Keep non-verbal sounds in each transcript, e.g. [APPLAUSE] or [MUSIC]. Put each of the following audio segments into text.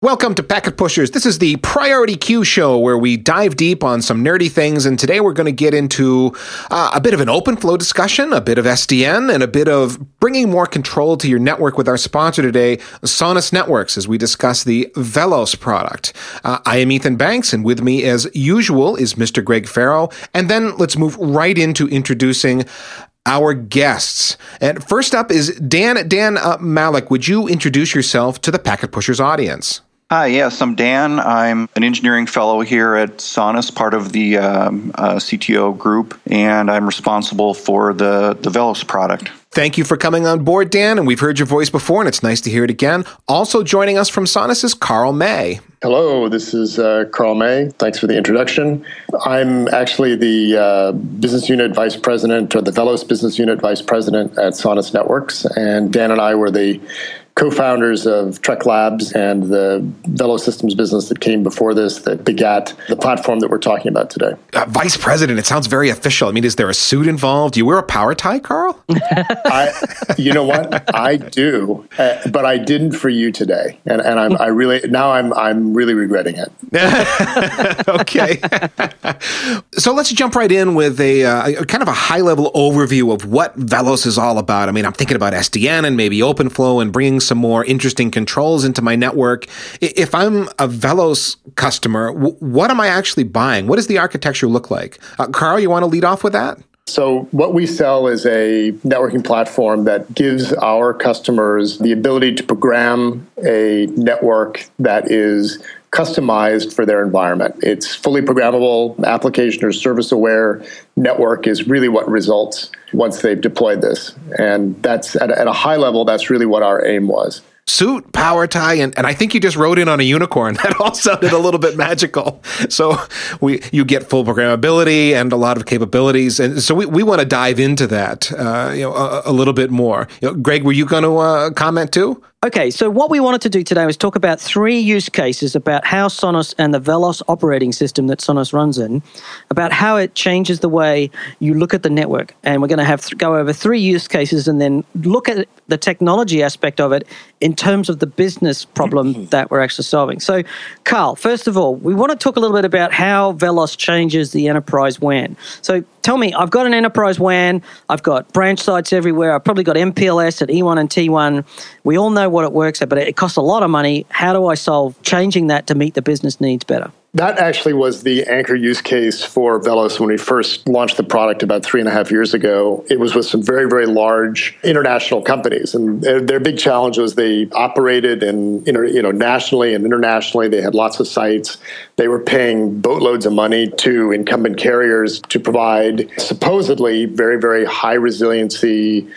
Welcome to Packet Pushers. This is the Priority Queue show where we dive deep on some nerdy things. And today we're going to get into uh, a bit of an open flow discussion, a bit of SDN, and a bit of bringing more control to your network with our sponsor today, Sonus Networks, as we discuss the VellOS product. Uh, I am Ethan Banks, and with me, as usual, is Mr. Greg Ferro. And then let's move right into introducing our guests. And first up is Dan Dan uh, Malik. Would you introduce yourself to the Packet Pushers audience? Hi, yes, I'm Dan. I'm an engineering fellow here at Sonus, part of the um, uh, CTO group, and I'm responsible for the, the VellOS product. Thank you for coming on board, Dan, and we've heard your voice before, and it's nice to hear it again. Also joining us from Sonus is Carl May. Hello, this is uh, Carl May. Thanks for the introduction. I'm actually the uh, business unit vice president, or the VellOS business unit vice president at Sonus Networks, and Dan and I were the co-founders of Treq Labs and the Vello Systems business that came before this that begat the platform that we're talking about today. Uh, Vice President, it sounds very official. I mean, is there a suit involved? Do you wear a power tie, Carl? [LAUGHS] I, you know what? I do, uh, but I didn't for you today, and, and I'm, I really now I'm I'm really regretting it. [LAUGHS] okay, [LAUGHS] so let's jump right in with a, uh, kind of a high level overview of what VellOS is all about. I mean, I'm thinking about SDN and maybe OpenFlow and bringing some more interesting controls into my network. If I'm a VellOS customer, what am I actually buying? What does the architecture look like? Uh, Carl, you want to lead off with that? So, what we sell is a networking platform that gives our customers the ability to program a network that is customized for their environment. It's fully programmable, application or service aware network is really what results once they've deployed this. And that's at a, at a high level, that's really what our aim was suit, power tie, and, and I think you just rode in on a unicorn. [LAUGHS] That all sounded a little bit magical. So we you get full programmability and a lot of capabilities, and so we, we want to dive into that, uh, you know, a, a, little bit more. You know, Greg, were you going to uh, comment too? Okay, so what we wanted to do today was talk about three use cases about how Sonus and the VellOS operating system that Sonus runs in, about how it changes the way you look at the network. And we're going to have th- go over three use cases and then look at the technology aspect of it in terms of the business problem [CLEARS THROAT] that we're actually solving. So, Carl, first of all, we want to talk a little bit about how VellOS changes the enterprise WAN. So, tell me, I've got an enterprise WAN, I've got branch sites everywhere, I've probably got MPLS at E1 and T1. We all know what it works at, but it costs a lot of money. How do I solve changing that to meet the business needs better? That actually was the anchor use case for VellOS when we first launched the product about three and a half years ago. It was with some very, very large international companies, and their, their big challenge was they operated in you know nationally and internationally. They had lots of sites. They were paying boatloads of money to incumbent carriers to provide supposedly very, very high resiliency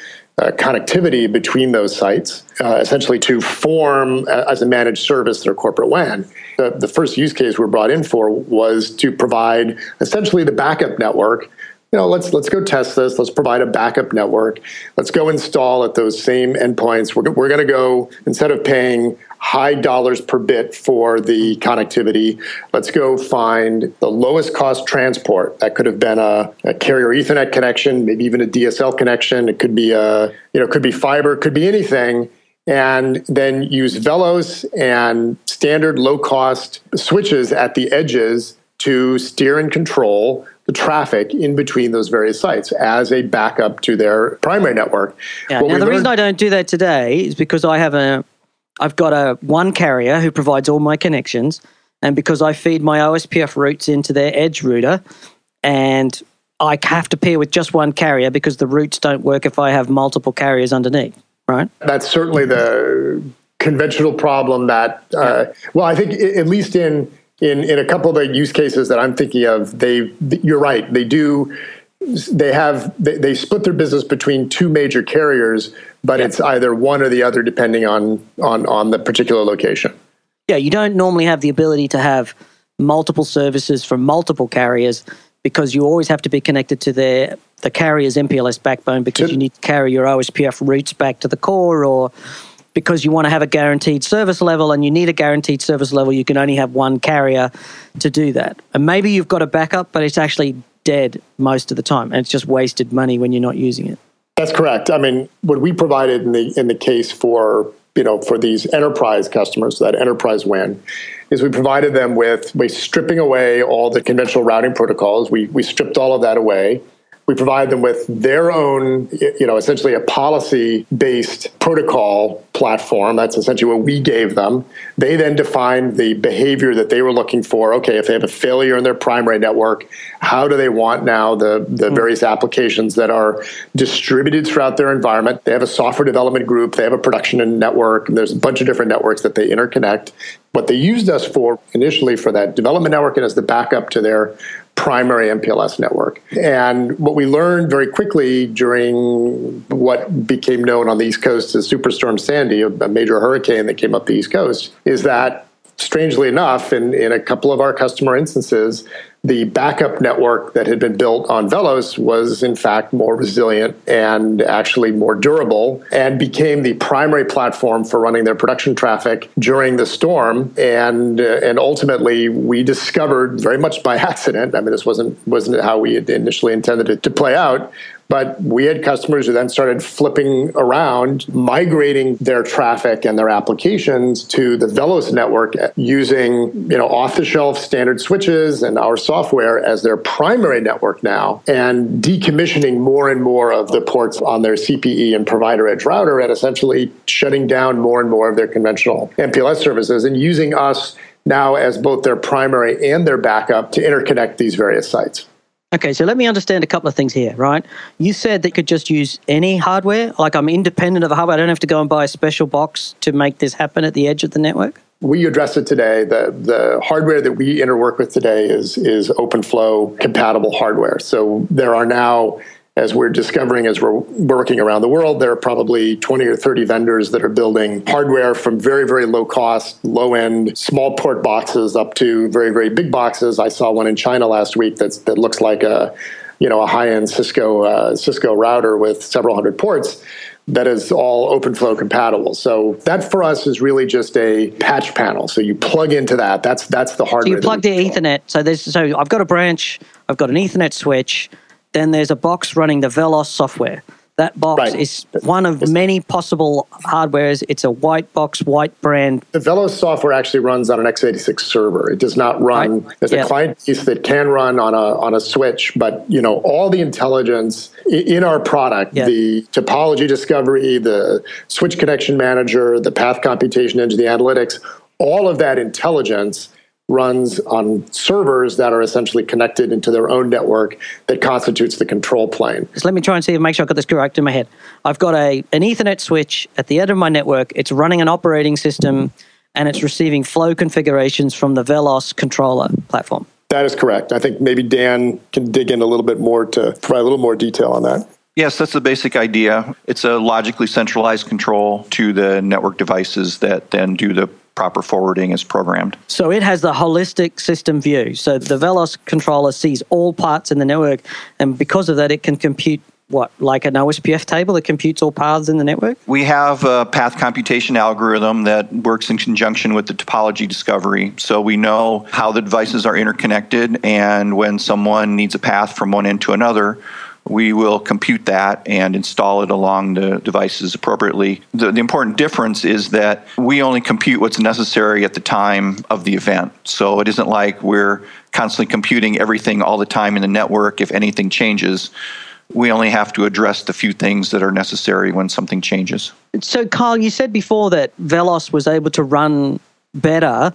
uh, connectivity between those sites, uh, essentially to form uh, as a managed service their corporate WAN. The, the first use case we are brought in for was to provide essentially the backup network you know, let's let's go test this. Let's provide a backup network. Let's go install at those same endpoints. We're, we're going to go instead of paying high dollars per bit for the connectivity. Let's go find the lowest cost transport. That could have been a, a, carrier Ethernet connection, maybe even a DSL connection. It could be a, you know, could be fiber, could be anything. And then use VellOS and standard low cost switches at the edges to steer and control the traffic in between those various sites as a backup to their primary network. Yeah, now, the reason I don't do that today is because I have a I've got a one carrier who provides all my connections, and because I feed my OSPF routes into their edge router, and I have to pair with just one carrier because the routes don't work if I have multiple carriers underneath. Right. That's certainly the conventional problem that. Uh, well, I think at least in in in a couple of the use cases that I'm thinking of, they you're right. They do they have they, they split their business between two major carriers but yeah. it's either one or the other depending on on on the particular location. Yeah, you don't normally have the ability to have multiple services from multiple carriers because you always have to be connected to their the carrier's MPLS backbone because you need to carry your OSPF routes back to the core or because you want to have a guaranteed service level and you need a guaranteed service level, you can only have one carrier to do that. And maybe you've got a backup, but it's actually dead most of the time and it's just wasted money when you're not using it. That's correct. I mean, what we provided in the in the case for you know, for these enterprise customers, that enterprise WAN, is we provided them with by stripping away all the conventional routing protocols. We we stripped all of that away. We provide them with their own, you know, essentially a policy based protocol platform. That's essentially what we gave them. They then defined the behavior that they were looking for. Okay, if they have a failure in their primary network, how do they want now the, the hmm. various applications that are distributed throughout their environment? They have a software development group, they have a production network, there's a bunch of different networks that they interconnect. What they used us for initially for that development network and as the backup to their primary MPLS network. And what we learned very quickly during what became known on the East Coast as Superstorm Sandy, a major hurricane that came up the East Coast, is that strangely enough, in, in a couple of our customer instances, the backup network that had been built on VellOS was in fact more resilient and actually more durable and became the primary platform for running their production traffic during the storm. And uh, and ultimately we discovered very much by [LAUGHS] accident I mean this wasn't wasn't how we had initially intended it to play out but we had customers who then started flipping around, migrating their traffic and their applications to the VellOS network using, you know, off-the-shelf standard switches and our software as their primary network now, and decommissioning more and more of the ports on their CPE and provider edge router and essentially shutting down more and more of their conventional MPLS services and using us now as both their primary and their backup to interconnect these various sites. Okay, so let me understand a couple of things here, right? You said that you could just use any hardware, like I'm independent of the hardware. I don't have to go and buy a special box to make this happen at the edge of the network. We address it today. The the hardware that we interwork with today is is OpenFlow compatible hardware. So there are now as we're discovering as we're working around the world, there are probably 20 or 30 vendors that are building hardware from very, very low cost, low end, small port boxes up to very, very big boxes. I saw one in China last week that's, that looks like a, you know, a high end Cisco, uh, Cisco router with several hundred ports that is all OpenFlow compatible. So that for us is really just a patch panel. So you plug into that. That's that's the hardware. So you plug the Ethernet. So there's so I've got a branch. I've got an Ethernet switch then there's a box running the VellOS software. That box right. is one of many possible hardwares. It's a white box, white brand. The VellOS software actually runs on an x86 server. It does not run right. as a client piece that can run on a on a switch. But you know, all the intelligence in our product, the topology discovery, the switch connection manager, the path computation engine, the analytics, all of that intelligence runs on servers that are essentially connected into their own network that constitutes the control plane. So let me try and see if make sure I got this correct in my head. I've got a an Ethernet switch at the end of my network. It's running an operating system and it's receiving flow configurations from the VellOS controller platform. That is correct. I think maybe Dan can dig in a little bit more to provide a little more detail on that. Yes, that's the basic idea. It's a logically centralized control to the network devices that then do the proper forwarding is programmed. So it has the holistic system view. So the VellOS controller sees all parts in the network, and because of that, it can compute what, like an OSPF table that computes all paths in the network? We have a path computation algorithm that works in conjunction with the topology discovery. So we know how the devices are interconnected, and when someone needs a path from one end to another, we will compute that and install it along the devices appropriately. The, the, important difference is that we only compute what's necessary at the time of the event. So it isn't like we're constantly computing everything all the time in the network if anything changes. We only have to address the few things that are necessary when something changes. So, Carl, you said before that VellOS was able to run better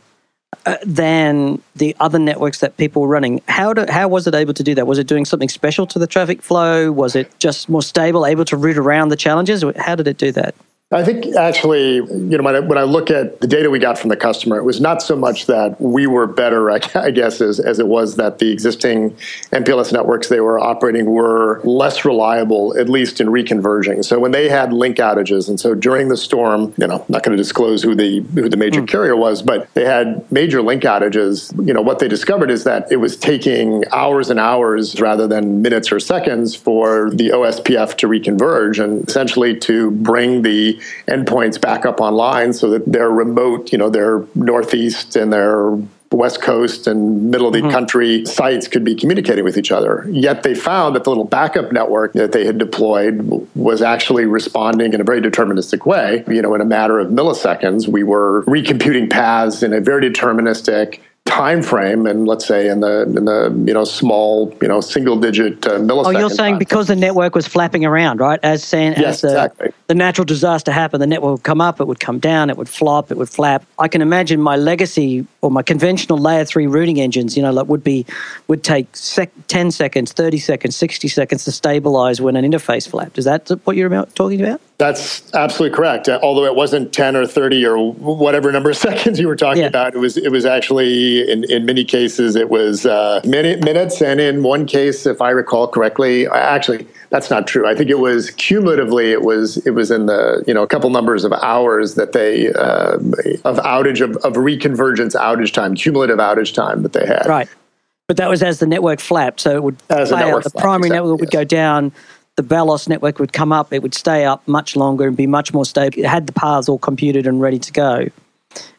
Uh, than the other networks that people were running. How, do, how was it able to do that? Was it doing something special to the traffic flow? Was it just more stable, able to route around the challenges? How did it do that? I think actually, you know, when I, when I look at the data we got from the customer, it was not so much that we were better, [LAUGHS] I, I guess, as, as it was that the existing MPLS networks they were operating were less reliable, at least in reconverging. So when they had link outages, and so during the storm, you know, I'm not going to disclose who the who the major mm. carrier was, but they had major link outages. You know, what they discovered is that it was taking hours and hours rather than minutes or seconds for the OSPF to reconverge and essentially to bring the endpoints back up online so that they're remote, you know, they're northeast and they're West Coast and middle of the mm-hmm. country sites could be communicating with each other. Yet they found that the little backup network that they had deployed was actually responding in a very deterministic way. You know, in a matter of milliseconds, we were recomputing paths in a very deterministic time frame and let's say in the in the you know small you know single digit uh, millisecond. Oh, you're saying because the network was flapping around, right? As saying yes, as the, exactly. the natural disaster happened, the network would come up, it would come down, it would flop, it would flap. I can imagine my legacy or my conventional layer three routing engines, you know, like would be would take sec- ten seconds, thirty seconds, sixty seconds to stabilize when an interface flapped. Is that what you're about, talking about? That's absolutely correct. Although it wasn't 10 or 30 or whatever number of [LAUGHS] seconds you were talking yeah. about, it was it was actually in, in many cases it was uh, minute, minutes, and in one case, if I recall correctly, actually that's not true. I think it was cumulatively it was it was in the you know a couple numbers of hours that they uh, of outage of, of reconvergence outage time, cumulative outage time that they had. Right. But that was as the network flapped, so it would as fail. The, the primary exactly, network would yes. go down the VellOS network would come up, it would stay up much longer and be much more stable. It had the paths all computed and ready to go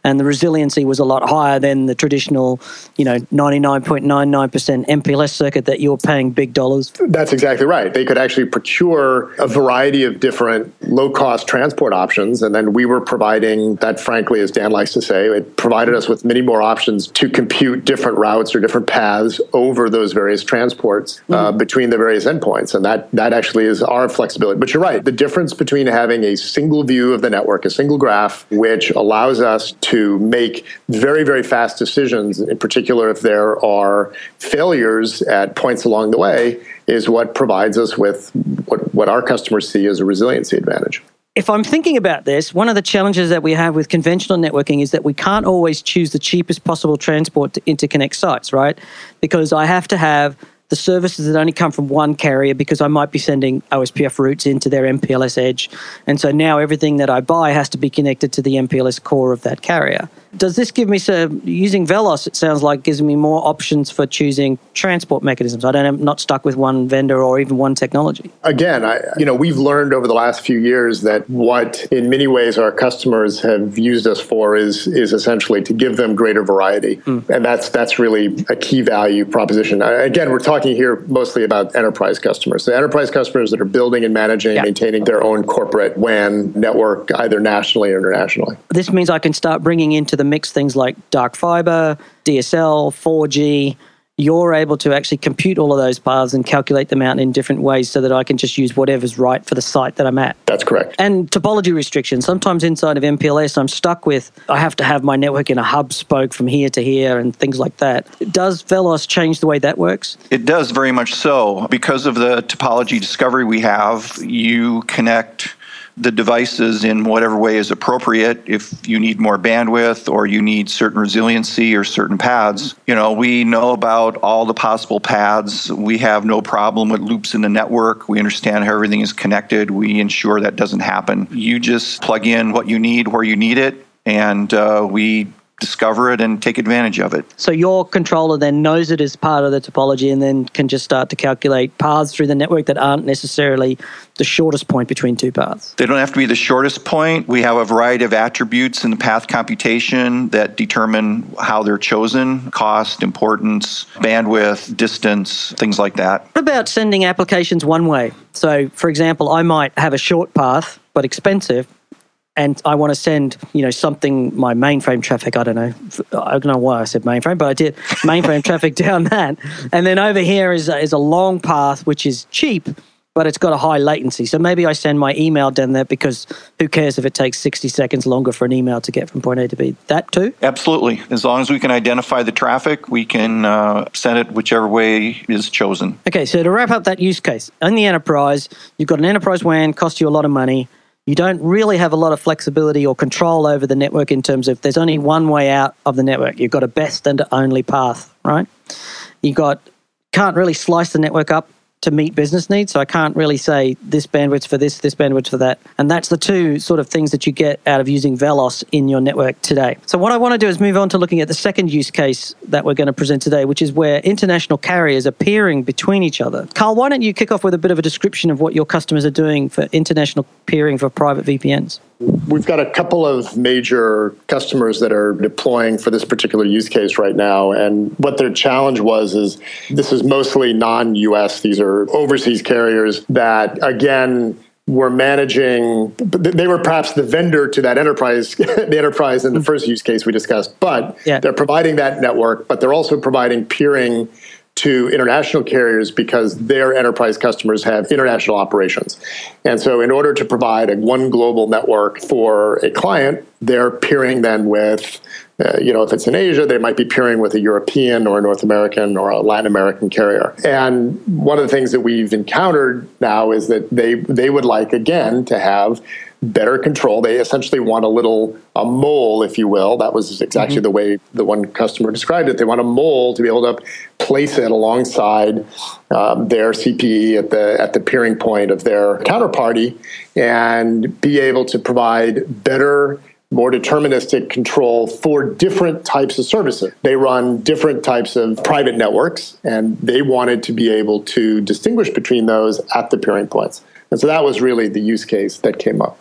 and the resiliency was a lot higher than the traditional, you know, 99.99% MPLS circuit that you're paying big dollars. That's exactly right. They could actually procure a variety of different low cost transport options. And then we were providing that, frankly, as Dan likes to say, it provided us with many more options to compute different routes or different paths over those various transports uh, mm-hmm. between the various endpoints. And that, that actually is our flexibility. But you're right. The difference between having a single view of the network, a single graph, which allows us to make very, very fast decisions, in particular if there are failures at points along the way, is what provides us with what, what our customers see as a resiliency advantage. If I'm thinking about this, one of the challenges that we have with conventional networking is that we can't always choose the cheapest possible transport to interconnect sites, right? Because I have to have the services that only come from one carrier because I might be sending OSPF routes into their MPLS edge. And so now everything that I buy has to be connected to the MPLS core of that carrier does this give me so using VellOS? It sounds like gives me more options for choosing transport mechanisms. I don't am not stuck with one vendor or even one technology. Again, I, you know we've learned over the last few years that what in many ways our customers have used us for is is essentially to give them greater variety, mm. and that's that's really a key value proposition. Again, we're talking here mostly about enterprise customers. So enterprise customers that are building and managing, yeah. maintaining their own corporate WAN network, either nationally or internationally. This means I can start bringing into the mix things like dark fiber, DSL, 4G. You're able to actually compute all of those paths and calculate them out in different ways so that I can just use whatever's right for the site that I'm at. That's correct. And topology restrictions. Sometimes inside of MPLS, I'm stuck with I have to have my network in a hub spoke from here to here and things like that. Does VellOS change the way that works? It does very much so. Because of the topology discovery we have, you connect the devices in whatever way is appropriate. If you need more bandwidth or you need certain resiliency or certain paths, you know, we know about all the possible paths. We have no problem with loops in the network. We understand how everything is connected. We ensure that doesn't happen. You just plug in what you need where you need it, and uh, we discover it and take advantage of it. So your controller then knows it as part of the topology and then can just start to calculate paths through the network that aren't necessarily the shortest point between two paths. They don't have to be the shortest point. We have a variety of attributes in the path computation that determine how they're chosen, cost, importance, bandwidth, distance, things like that. What about sending applications one way? So for example, I might have a short path but expensive and I want to send, you know, something, my mainframe traffic, I don't know, I don't know why I said mainframe, but I did [LAUGHS] mainframe traffic down that. And then over here is, is a long path, which is cheap, but it's got a high latency. So maybe I send my email down there because who cares if it takes 60 seconds longer for an email to get from point A to B? That too? Absolutely. As long as we can identify the traffic, we can uh, send it whichever way is chosen. Okay, so to wrap up that use case, in the enterprise, you've got an enterprise WAN, cost you a lot of money you don't really have a lot of flexibility or control over the network in terms of there's only one way out of the network. You've got a best and only path, right? You've got can't really slice the network up to meet business needs. So I can't really say this bandwidth for this, this bandwidth for that. And that's the two sort of things that you get out of using VellOS in your network today. So what I want to do is move on to looking at the second use case that we're going to present today, which is where international carriers are peering between each other. Carl, why don't you kick off with a bit of a description of what your customers are doing for international peering for private VPNs? We've got a couple of major customers that are deploying for this particular use case right now. And what their challenge was is this is mostly non US, these are overseas carriers that, again, were managing they were perhaps the vendor to that enterprise [LAUGHS] the enterprise in the first use case we discussed but yeah. they're providing that network but they're also providing peering to international carriers because their enterprise customers have international operations. And so, in order to provide a one global network for a client, they're peering then with, uh, you know, if it's in Asia, they might be peering with a European or a North American or a Latin American carrier. And one of the things that we've encountered now is that they they would like again to have better control. They essentially want a little a mole, if you will. That was exactly mm-hmm. the way the one customer described it. They want a mole to be able to place it alongside um, their CPE at the at the peering point of their counterparty, and be able to provide better more deterministic control for different types of services. They run different types of private networks, and they wanted to be able to distinguish between those at the peering points. And so that was really the use case that came up.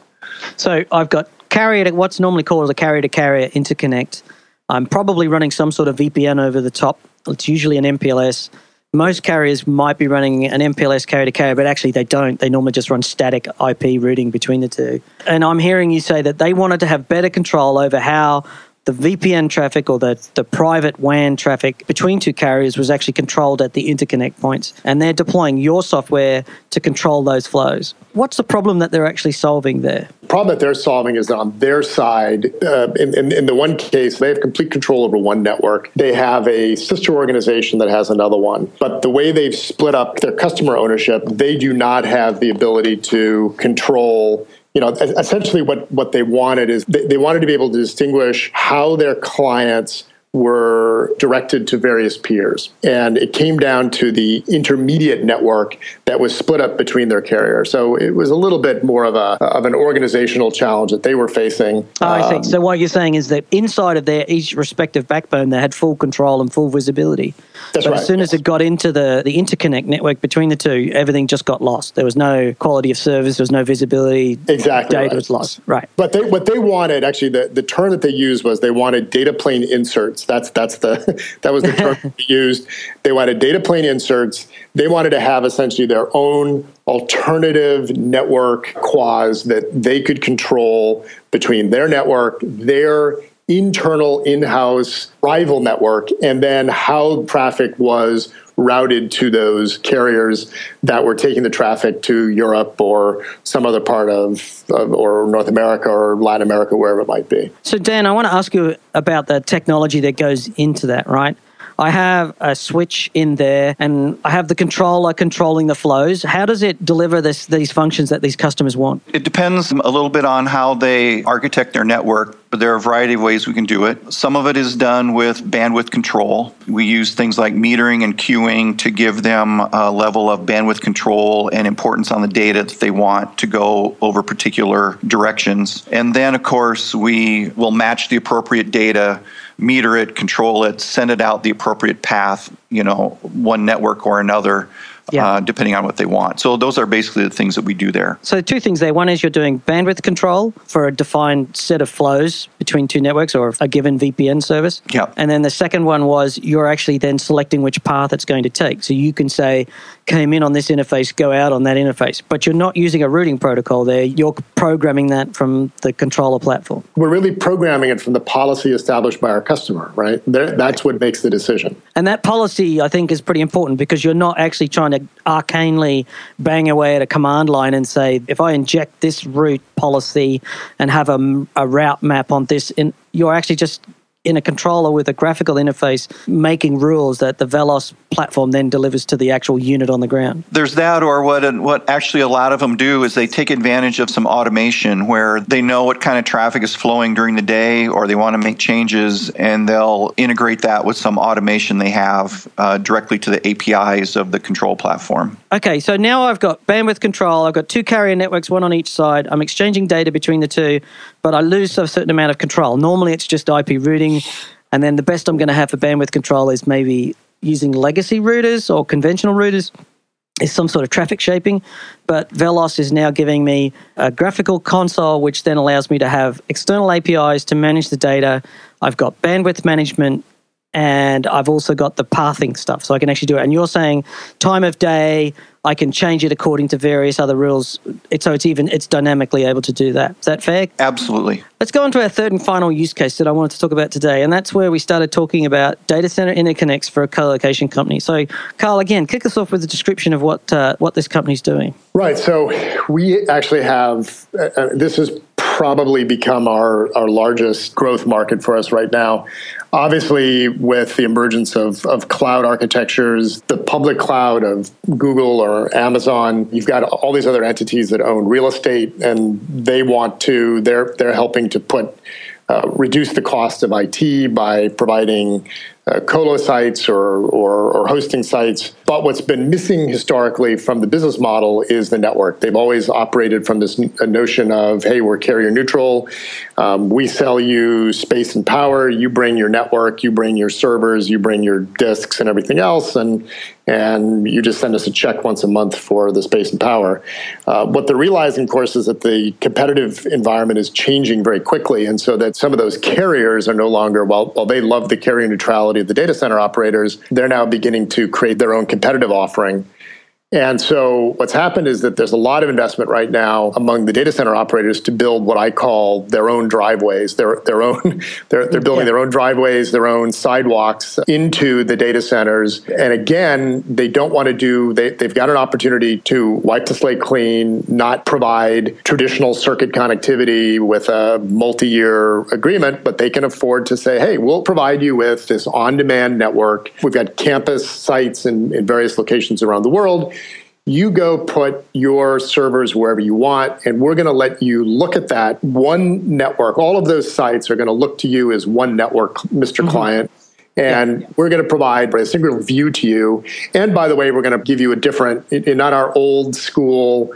So I've got carrier to what's normally called a carrier to carrier interconnect. I'm probably running some sort of VPN over the top. It's usually an MPLS. Most carriers might be running an MPLS carrier to carrier, but actually they don't. They normally just run static IP routing between the two. And I'm hearing you say that they wanted to have better control over how the VPN traffic or the, the private WAN traffic between two carriers was actually controlled at the interconnect points. And they're deploying your software to control those flows. What's the problem that they're actually solving there? The problem that they're solving is that on their side, uh, in, in, in, the one case, they have complete control over one network. They have a sister organization that has another one. But the way they've split up their customer ownership, they do not have the ability to control you know, essentially what, what they wanted is they, they wanted to be able to distinguish how their clients were directed to various peers. And it came down to the intermediate network that was split up between their carriers. So it was a little bit more of a of an organizational challenge that they were facing. Oh, I think. Um, so what you're saying is that inside of their each respective backbone, they had full control and full visibility. That's but right. as soon as it got into the, the interconnect network between the two, everything just got lost. There was no quality of service, there was no visibility. Exactly. Data right. was lost. Right. But they, what they wanted, actually, the, the term that they used was they wanted data plane inserts that's that's the [LAUGHS] that was the term [LAUGHS] they used. They wanted data plane inserts. They wanted to have essentially their own alternative network quas that they could control between their network, their internal in-house rival network, and then how traffic was routed to those carriers that were taking the traffic to Europe or some other part of, of, or North America or Latin America, wherever it might be. So, Dan, I want to ask you about the technology that goes into that, right? I have a switch in there and I have the controller controlling the flows. How does it deliver this, these functions that these customers want? It depends a little bit on how they architect their network, but there are a variety of ways we can do it. Some of it is done with bandwidth control. We use things like metering and queuing to give them a level of bandwidth control and importance on the data that they want to go over particular directions. And then, of course, we will match the appropriate data meter it, control it, send it out the appropriate path, you know, one network or another yeah. uh, depending on what they want. So those are basically the things that we do there. So two things there. One is you're doing bandwidth control for a defined set of flows between two networks or a given VPN service. Yeah. And then the second one was you're actually then selecting which path it's going to take. So you can say, came in on this interface, go out on that interface. But you're not using a routing protocol there. You're programming that from the controller platform. We're really programming it from the policy established by our customer, right? That's what makes the decision. And that policy, I think, is pretty important because you're not actually trying to arcanely bang away at a command line and say, if I inject this route policy and have a, a route map on this, in, you're actually just in a controller with a graphical interface making rules that the VellOS platform then delivers to the actual unit on the ground. There's that, or what what actually a lot of them do is they take advantage of some automation where they know what kind of traffic is flowing during the day, or they want to make changes, and they'll integrate that with some automation they have uh, directly to the APIs of the control platform. Okay, so now I've got bandwidth control. I've got two carrier networks, one on each side. I'm exchanging data between the two, but I lose a certain amount of control. Normally, it's just IP routing, and then the best I'm going to have for bandwidth control is maybe using legacy routers or conventional routers. is some sort of traffic shaping, but VellOS is now giving me a graphical console, which then allows me to have external APIs to manage the data. I've got bandwidth management and I've also got the pathing stuff, so I can actually do it. And you're saying time of day, I can change it according to various other rules. It's, so it's even it's dynamically able to do that. Is that fair? Absolutely. Let's go on to our third and final use case that I wanted to talk about today, and that's where we started talking about data center interconnects for a co-location company. So, Carl, again, kick us off with a description of what uh, what this company's doing. Right. So we actually have uh, uh this is probably become our, our largest growth market for us right now. Obviously, with the emergence of, of cloud architectures, the public cloud of Google or Amazon, you've got all these other entities that own real estate and they want to, they're, they're helping to put uh, reduce the cost of IT by providing uh, colo sites or, or, or, hosting sites. But what's been missing historically from the business model is the network. They've always operated from this notion of, hey, we're carrier neutral. Um, we sell you space and power. You bring your network, you bring your servers, you bring your disks and everything else. And, and you just send us a check once a month for the space and power. Uh, what they're realizing, of course, is that the competitive environment is changing very quickly. And so that some of those carriers are no longer, while, while they love the carrier neutrality of the data center operators, they're now beginning to create their own competitive offering and so what's happened is that there's a lot of investment right now among the data center operators to build what I call their own driveways, their their own [LAUGHS] they're, they're building yeah. their own driveways, their own sidewalks into the data centers. And again, they don't want to do they, they've got an opportunity to wipe the slate clean, not provide traditional circuit connectivity with a multi-year agreement, but they can afford to say, hey, we'll provide you with this on-demand network. We've got campus sites in, in various locations around the world you go put your servers wherever you want, and we're going to let you look at that one network. All of those sites are going to look to you as one network, mister mm-hmm. Client. And yeah. we're going to provide a single view to you. And by the way, we're going to give you a different, not our old school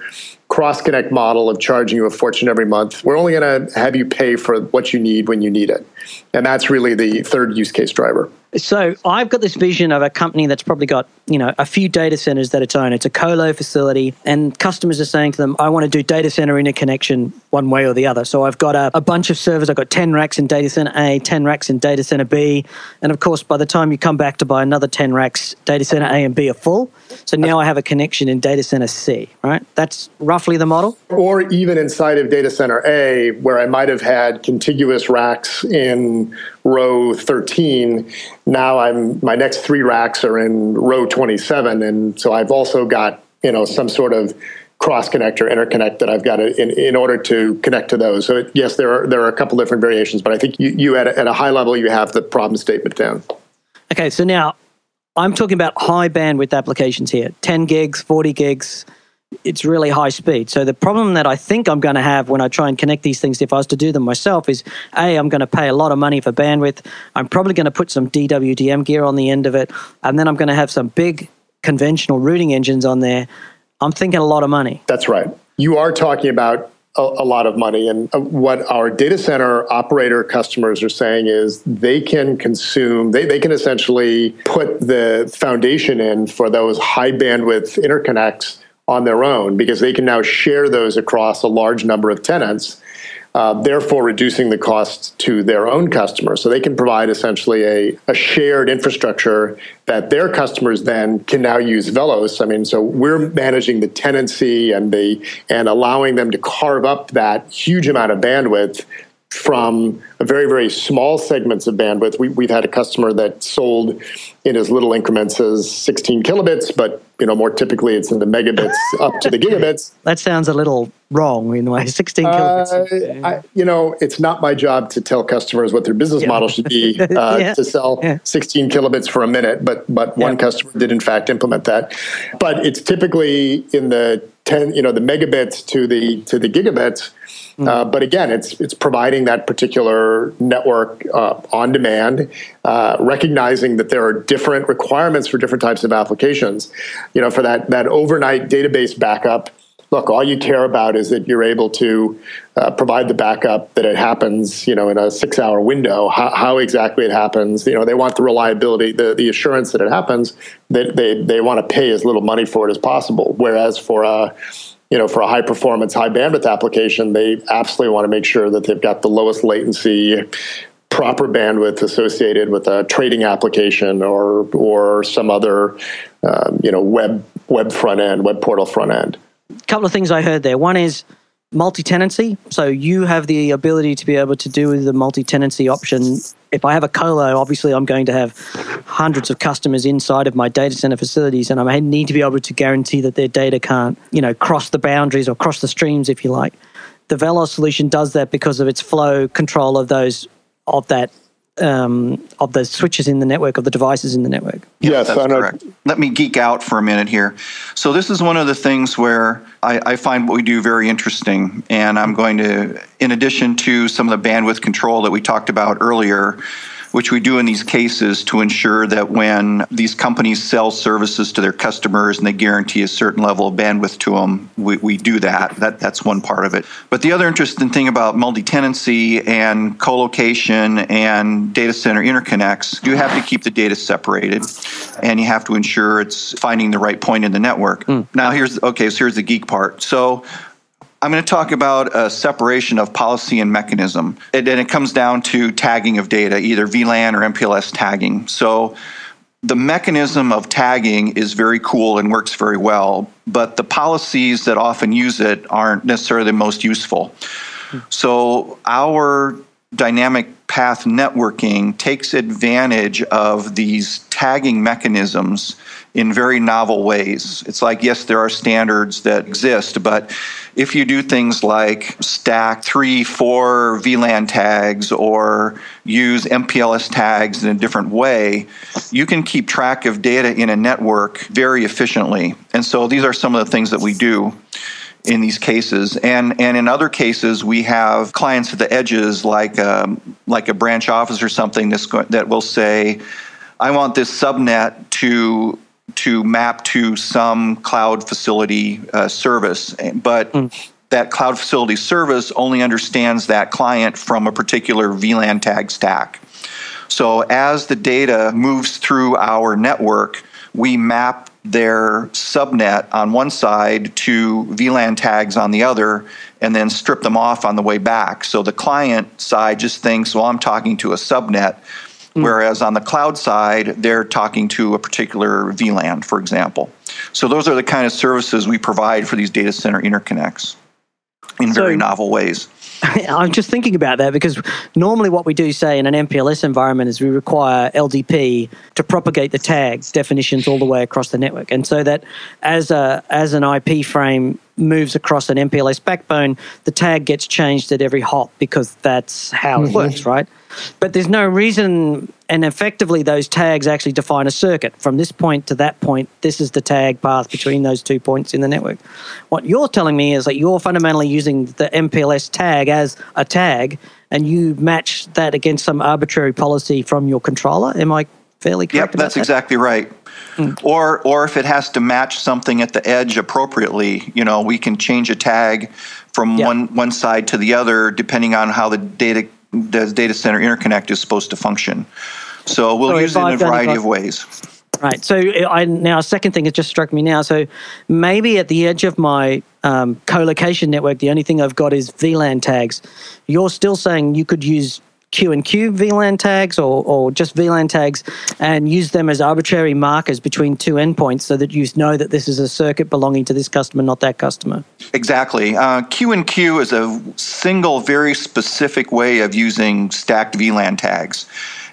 cross connect model of charging you a fortune every month. We're only going to have you pay for what you need when you need it. And that's really the third use case driver. So I've got this vision of a company that's probably got, you know, a few data centers that it's own. It's a colo facility and customers are saying to them, I want to do data center interconnection one way or the other. So I've got a, a bunch of servers. I've got 10 racks in data center A, 10 racks in data center B. And of course, by the time you come back to buy another 10 racks, data center A and B are full. So now I have a connection in data center C, right? That's roughly the model. Or even inside of data center A, where I might have had contiguous racks in row 13 now i'm my next three racks are in row 27 and so i've also got you know some sort of cross connect or interconnect that I've got to, in, in order to connect to those. So it, yes, there are there are a couple different variations, but I think you, you at, a, at a high level you have the problem statement down. Okay, so now I'm talking about high bandwidth applications here, 10 gigs, 40 gigs, it's really high speed. So the problem that I think I'm going to have when I try and connect these things, if I was to do them myself, is a I'm going to pay a lot of money for bandwidth. I'm probably going to put some DWDM gear on the end of it, and then I'm going to have some big conventional routing engines on there. I'm thinking a lot of money. That's right. You are talking about a, a lot of money, and uh, what our data center operator customers are saying is they can consume, they, they can essentially put the foundation in for those high bandwidth interconnects on their own because they can now share those across a large number of tenants, uh, therefore reducing the cost to their own customers. So they can provide essentially a, a shared infrastructure that their customers then can now use VellOS. I mean, so we're managing the tenancy and the and allowing them to carve up that huge amount of bandwidth from very, very small segments of bandwidth. We, have had a customer that sold in as little increments as 16 kilobits, but you know more typically it's in the megabits [LAUGHS] up to the gigabits. That sounds a little wrong in the way [LAUGHS] 16 kilobits. Uh, I, you know, it's not my job to tell customers what their business yeah. model should be [LAUGHS] uh, yeah. to sell yeah. 16 kilobits for a minute, but but one customer did in fact implement that. But it's typically in the 10, you know, the megabits to the to the gigabits Mm. Uh, but again, it's it's providing that particular network uh, on demand, uh, recognizing that there are different requirements for different types of applications. You know, for that that overnight database backup, look, all you care about is that you're able to uh, provide the backup that it happens, you know, in a six-hour window. How, how, exactly it happens, you know, they want the reliability, the, the assurance that it happens. That they, they, they want to pay as little money for it as possible. Whereas for a you know, for a high performance, high bandwidth application, they absolutely want to make sure that they've got the lowest latency, proper bandwidth associated with a trading application or or some other, um, you know, web web front end, web portal front end. A couple of things I heard there. One is multi-tenancy. So you have the ability to be able to do the multi-tenancy option. If I have a colo, obviously I'm going to have hundreds of customers inside of my data center facilities, and I need to be able to guarantee that their data can't, you know, cross the boundaries or cross the streams, if you like. The VellOS solution does that because of its flow control of those of that um, of the switches in the network, of the devices in the network. Yes, that's correct. Let me geek out for a minute here. So this is one of the things where I, I, find what we do very interesting, and I'm going to, in addition to some of the bandwidth control that we talked about earlier, which we do in these cases to ensure that when these companies sell services to their customers and they guarantee a certain level of bandwidth to them, we, we do that. that. That's one part of it. But the other interesting thing about multi tenancy and co location and data center interconnects, you have to keep the data separated and you have to ensure it's finding the right point in the network. Mm. Now, here's okay, so here's the geek part. So, I'm going to talk about a separation of policy and mechanism. And it comes down to tagging of data, either VLAN or MPLS tagging. So the mechanism of tagging is very cool and works very well, but the policies that often use it aren't necessarily the most useful. So our dynamic path networking takes advantage of these tagging mechanisms in very novel ways. It's like, yes, there are standards that exist, but if you do things like stack three, four VLAN tags or use MPLS tags in a different way, you can keep track of data in a network very efficiently. And so these are some of the things that we do in these cases. And and in other cases, we have clients at the edges, like um, like a branch office or something, that's that will say, "I want this subnet to to map to some cloud facility uh, service, but mm. that cloud facility service only understands that client from a particular VLAN tag stack. So as the data moves through our network, we map their subnet on one side to VLAN tags on the other and then strip them off on the way back. So the client side just thinks, well, I'm talking to a subnet Mm. Whereas on the cloud side, they're talking to a particular VLAN, for example. So those are the kind of services we provide for these data center interconnects in so, very novel ways. [LAUGHS] I'm just thinking about that because normally what we do, say, in an MPLS environment is we require LDP to propagate the tags, definitions all the way across the network. And so that as, a, as an IP frame moves across an MPLS backbone, the tag gets changed at every hop because that's how mm-hmm. it works, right? But there's no reason, and effectively, those tags actually define a circuit. From this point to that point, this is the tag path between those two points in the network. What you're telling me is that you're fundamentally using the MPLS tag as a tag, and you match that against some arbitrary policy from your controller. Am I fairly correct? Yep, that's that? exactly right. Mm. Or, or if it has to match something at the edge appropriately, you know, we can change a tag from yep. one one side to the other depending on how the data the data center interconnect is supposed to function. So we'll use it in a variety of ways. Right. So I now a second thing has just struck me now. So maybe at the edge of my um, co-location network, the only thing I've got is VLAN tags. You're still saying you could use Q-in-Q VLAN tags or, or just VLAN tags and use them as arbitrary markers between two endpoints so that you know that this is a circuit belonging to this customer, not that customer. Exactly. Uh, Q-in-Q is a single, very specific way of using stacked VLAN tags.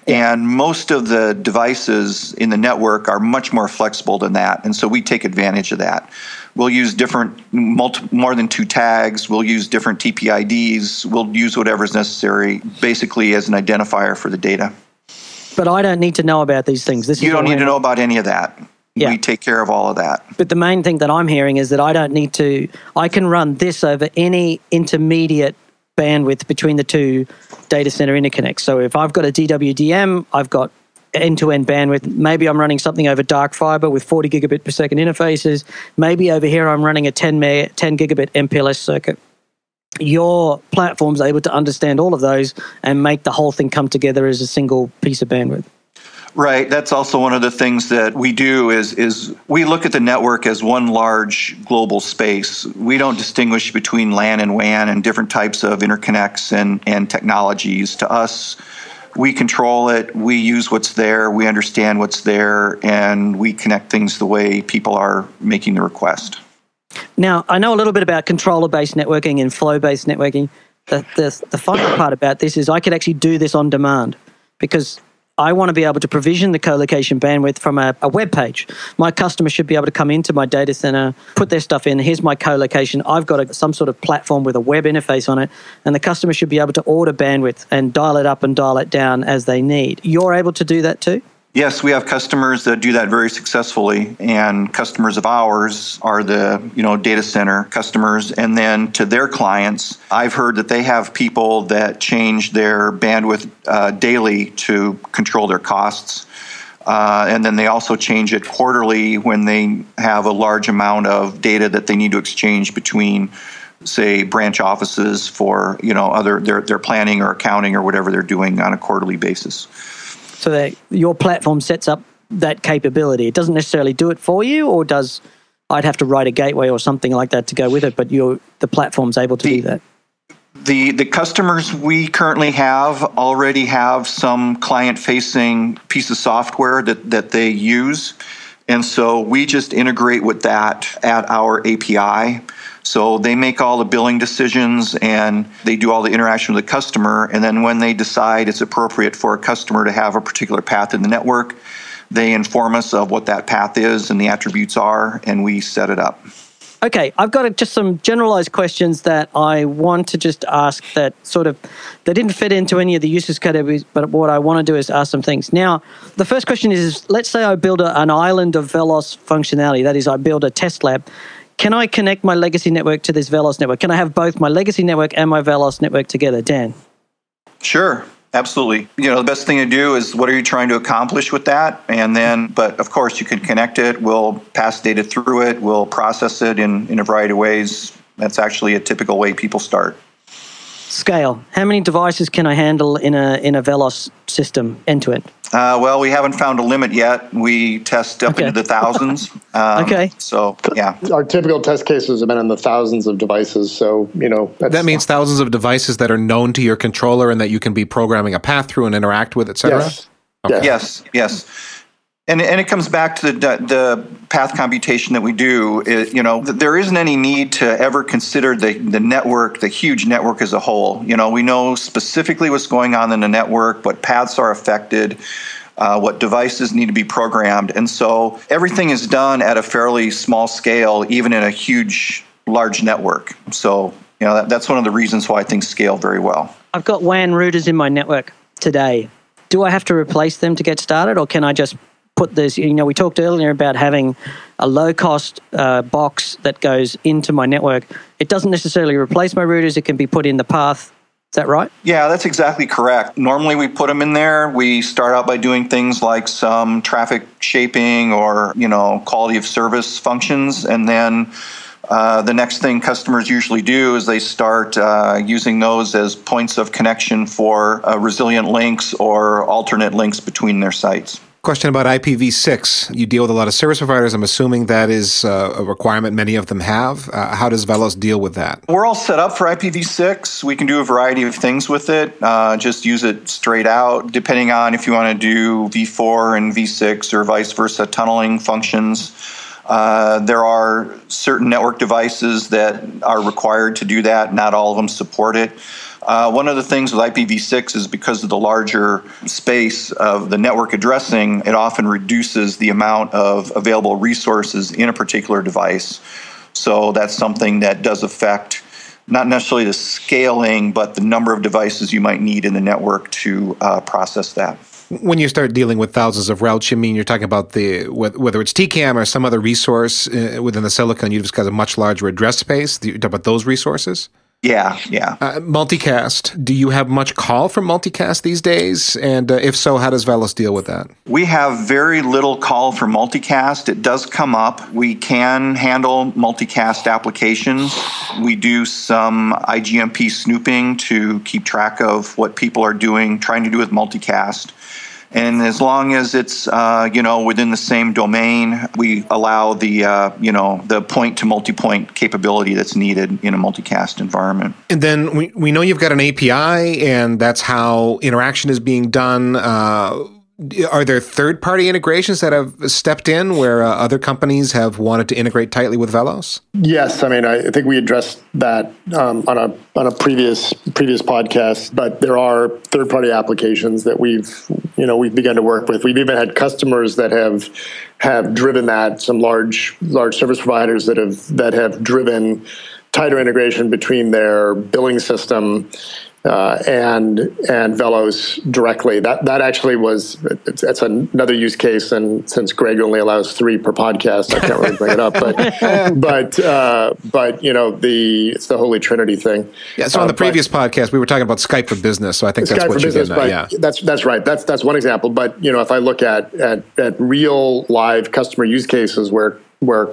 And most of the devices in the network are much more flexible than that. And so we take advantage of that. We'll use different, multi, more than two tags. We'll use different TPIDs. We'll use whatever is necessary, basically as an identifier for the data. But I don't need to know about these things. This you don't need to know about any of that. Yeah. We take care of all of that. But the main thing that I'm hearing is that I don't need to, I can run this over any intermediate bandwidth between the two data center interconnects. So if I've got a DWDM, I've got end to end bandwidth. Maybe I'm running something over dark fiber with 40 gigabit per second interfaces. Maybe over here I'm running a 10, meg, 10 gigabit MPLS circuit. Your platform's able to understand all of those and make the whole thing come together as a single piece of bandwidth. Right. That's also one of the things that we do is is we look at the network as one large global space. We don't distinguish between LAN and WAN and different types of interconnects and, and technologies. To us, we control it, we use what's there, we understand what's there, and we connect things the way people are making the request. Now, I know a little bit about controller based networking and flow based networking. The, the, the final part about this is I could actually do this on demand because I want to be able to provision the co-location bandwidth from a, a, web page. My customer should be able to come into my data center, put their stuff in. Here's my co-location. I've got a, some sort of platform with a web interface on it, and the customer should be able to order bandwidth and dial it up and dial it down as they need. You're able to do that too? Yes, we have customers that do that very successfully, and customers of ours are the you know data center customers. And then to their clients, I've heard that they have people that change their bandwidth uh, daily to control their costs. Uh, and then they also change it quarterly when they have a large amount of data that they need to exchange between say branch offices for you know other their, their planning or accounting or whatever they're doing on a quarterly basis so that your platform sets up that capability. It doesn't necessarily do it for you, or does I'd have to write a gateway or something like that to go with it, but you the platform's able to the, do that. The the customers we currently have already have some client facing piece of software that, that they use. And so we just integrate with that at our API. So they make all the billing decisions and they do all the interaction with the customer. And then when they decide it's appropriate for a customer to have a particular path in the network, they inform us of what that path is and the attributes are, and we set it up. Okay, I've got just some generalized questions that I want to just ask that sort of they didn't fit into any of the uses categories, but what I want to do is ask some things. Now, the first question is let's say I build a, an island of VellOS functionality, that is, I build a test lab can I connect my legacy network to this VellOS network? Can I have both my legacy network and my VellOS network together, Dan? Sure. Absolutely. You know, the best thing to do is what are you trying to accomplish with that? And then, but of course, you can connect it. We'll pass data through it. We'll process it in, in a variety of ways. That's actually a typical way people start. Scale. How many devices can I handle in a in a VellOS system end to end? Uh, well, we haven't found a limit yet. We test up okay. into the thousands. [LAUGHS] Um, okay. So, yeah. Our typical test cases have been in the thousands of devices. So, you know. That means thousands of devices that are known to your controller and that you can be programming a path through and interact with, etc. Yes. Okay. Yes, yes and and it comes back to the the path computation that we do. It, you know, there isn't any need to ever consider the the network, the huge network as a whole. You know, we know specifically what's going on in the network, what paths are affected. Uh, what devices need to be programmed. And so everything is done at a fairly small scale, even in a huge, large network. So, you know, that, that's one of the reasons why things scale very well. I've got WAN routers in my network today. Do I have to replace them to get started, or can I just put this, you know, we talked earlier about having a low cost uh, box that goes into my network. It doesn't necessarily replace my routers, it can be put in the path. Is that right? Yeah, that's exactly correct. Normally, we put them in there. We start out by doing things like some traffic shaping or, you know, quality of service functions. And then uh, the next thing customers usually do is they start uh, using those as points of connection for uh, resilient links or alternate links between their sites. Question about IPv6. You deal with a lot of service providers. I'm assuming that is uh, a requirement many of them have. Uh, how does VellOS deal with that? We're all set up for IPv6. We can do a variety of things with it. Uh, just use it straight out, depending on if you want to do V4 and V6 or vice versa tunneling functions. Uh, there are certain network devices that are required to do that. Not all of them support it. Uh, one of the things with IPv6 is because of the larger space of the network addressing, it often reduces the amount of available resources in a particular device. So that's something that does affect not necessarily the scaling, but the number of devices you might need in the network to uh, process that. When you start dealing with thousands of routes, you mean you're talking about the whether it's TCAM or some other resource uh, within the silicon, you've just got a much larger address space. You talk about those resources. Yeah, yeah. Uh, multicast. Do you have much call from multicast these days? And uh, if so, how does VellOS deal with that? We have very little call for multicast. It does come up. We can handle multicast applications. We do some IGMP snooping to keep track of what people are doing, trying to do with multicast. And as long as it's uh, you know within the same domain, we allow the uh, you know the point to multi-point capability that's needed in a multicast environment. And then we, we know you've got an API, and that's how interaction is being done. Uh, are there third party integrations that have stepped in where uh, other companies have wanted to integrate tightly with VellOS? Yes, I mean I think we addressed that um, on a on a previous previous podcast. But there are third party applications that we've you know we've begun to work with. We've even had customers that have have driven that. Some large large service providers that have that have driven tighter integration between their billing system uh, and and VellOS directly. That that actually was it's, it's, another use case, and since Greg only allows three per podcast, I can't really bring it up. But [LAUGHS] but uh, but you know the it's the Holy Trinity thing. Yeah. So on the uh, previous but, podcast, we were talking about Skype for Business. So I think that's Skype what you're business, at. Yeah. That's that's right. That's that's one example. But you know, if I look at at, at real live customer use cases where where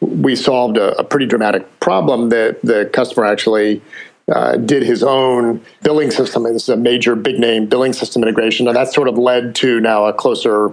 we solved a, a pretty dramatic problem that the customer actually uh, did his own billing system. This is a major big name billing system integration. And that sort of led to now a closer,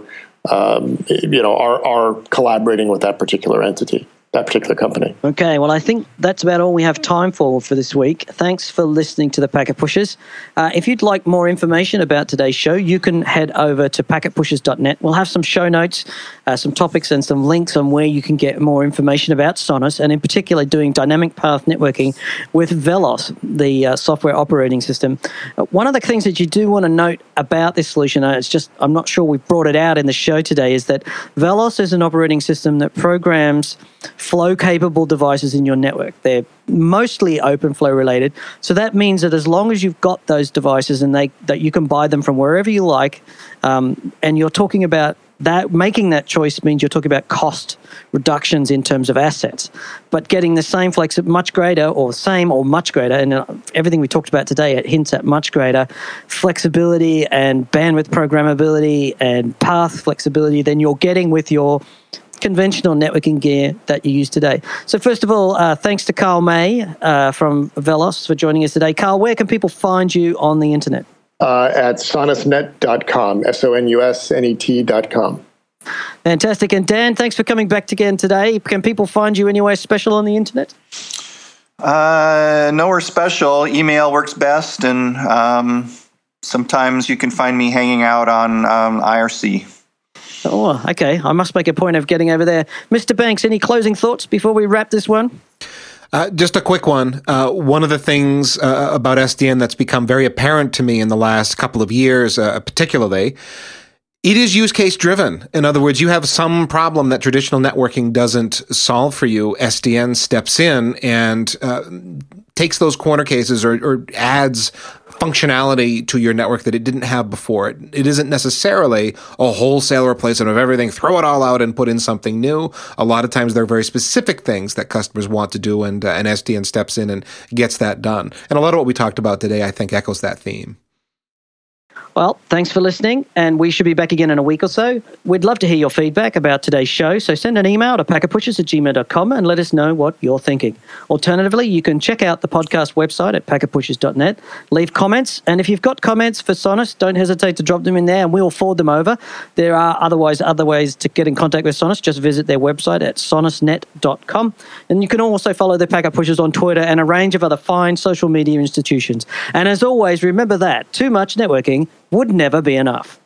um, you know, our, our collaborating with that particular entity that particular company. Okay, well, I think that's about all we have time for for this week. Thanks for listening to the Packet Pushers. Uh, if you'd like more information about today's show, you can head over to packetpushers.net. We'll have some show notes, uh, some topics, and some links on where you can get more information about Sonus, and in particular, doing dynamic path networking with VellOS, the uh, software operating system. Uh, one of the things that you do want to note about this solution, uh, it's just I'm not sure we've brought it out in the show today, is that VellOS is an operating system that programs flow capable devices in your network. They're mostly OpenFlow related. So that means that as long as you've got those devices and they that you can buy them from wherever you like, um, and you're talking about that making that choice means you're talking about cost reductions in terms of assets, but getting the same flex much greater or same or much greater, and uh, everything we talked about today it hints at much greater flexibility and bandwidth programmability and path flexibility than you're getting with your conventional networking gear that you use today. So, first of all, uh, thanks to Carl May uh, from VellOS for joining us today. Carl, where can people find you on the internet? Uh, at sonusnet.com, S O N U S N E T.com. Fantastic. And Dan, thanks for coming back again today. Can people find you anywhere special on the internet? Uh, nowhere special. Email works best, and um, sometimes you can find me hanging out on um, IRC. Oh, okay. I must make a point of getting over there. Mr. Banks, any closing thoughts before we wrap this one? Uh, just a quick one. Uh, one of the things uh, about SDN that's become very apparent to me in the last couple of years, uh, particularly, it is use case driven. In other words, you have some problem that traditional networking doesn't solve for you. SDN steps in and uh, takes those corner cases or, or, adds functionality to your network that it didn't have before. It, it isn't necessarily a wholesale replacement of everything, throw it all out and put in something new. A lot of times there are very specific things that customers want to do, and, uh, and SDN steps in and gets that done. And a lot of what we talked about today, I think, echoes that theme. Well, thanks for listening, and we should be back again in a week or so. We'd love to hear your feedback about today's show, so send an email to packetpushers at gmail.com and let us know what you're thinking. Alternatively, you can check out the podcast website at packetpushers.net, leave comments, and if you've got comments for Sonus, don't hesitate to drop them in there and we'll forward them over. There are otherwise other ways to get in contact with Sonus. Just visit their website at sonusnet.com. And you can also follow the Packet Pushers on Twitter and a range of other fine social media institutions. And as always, remember that too much networking would never be enough.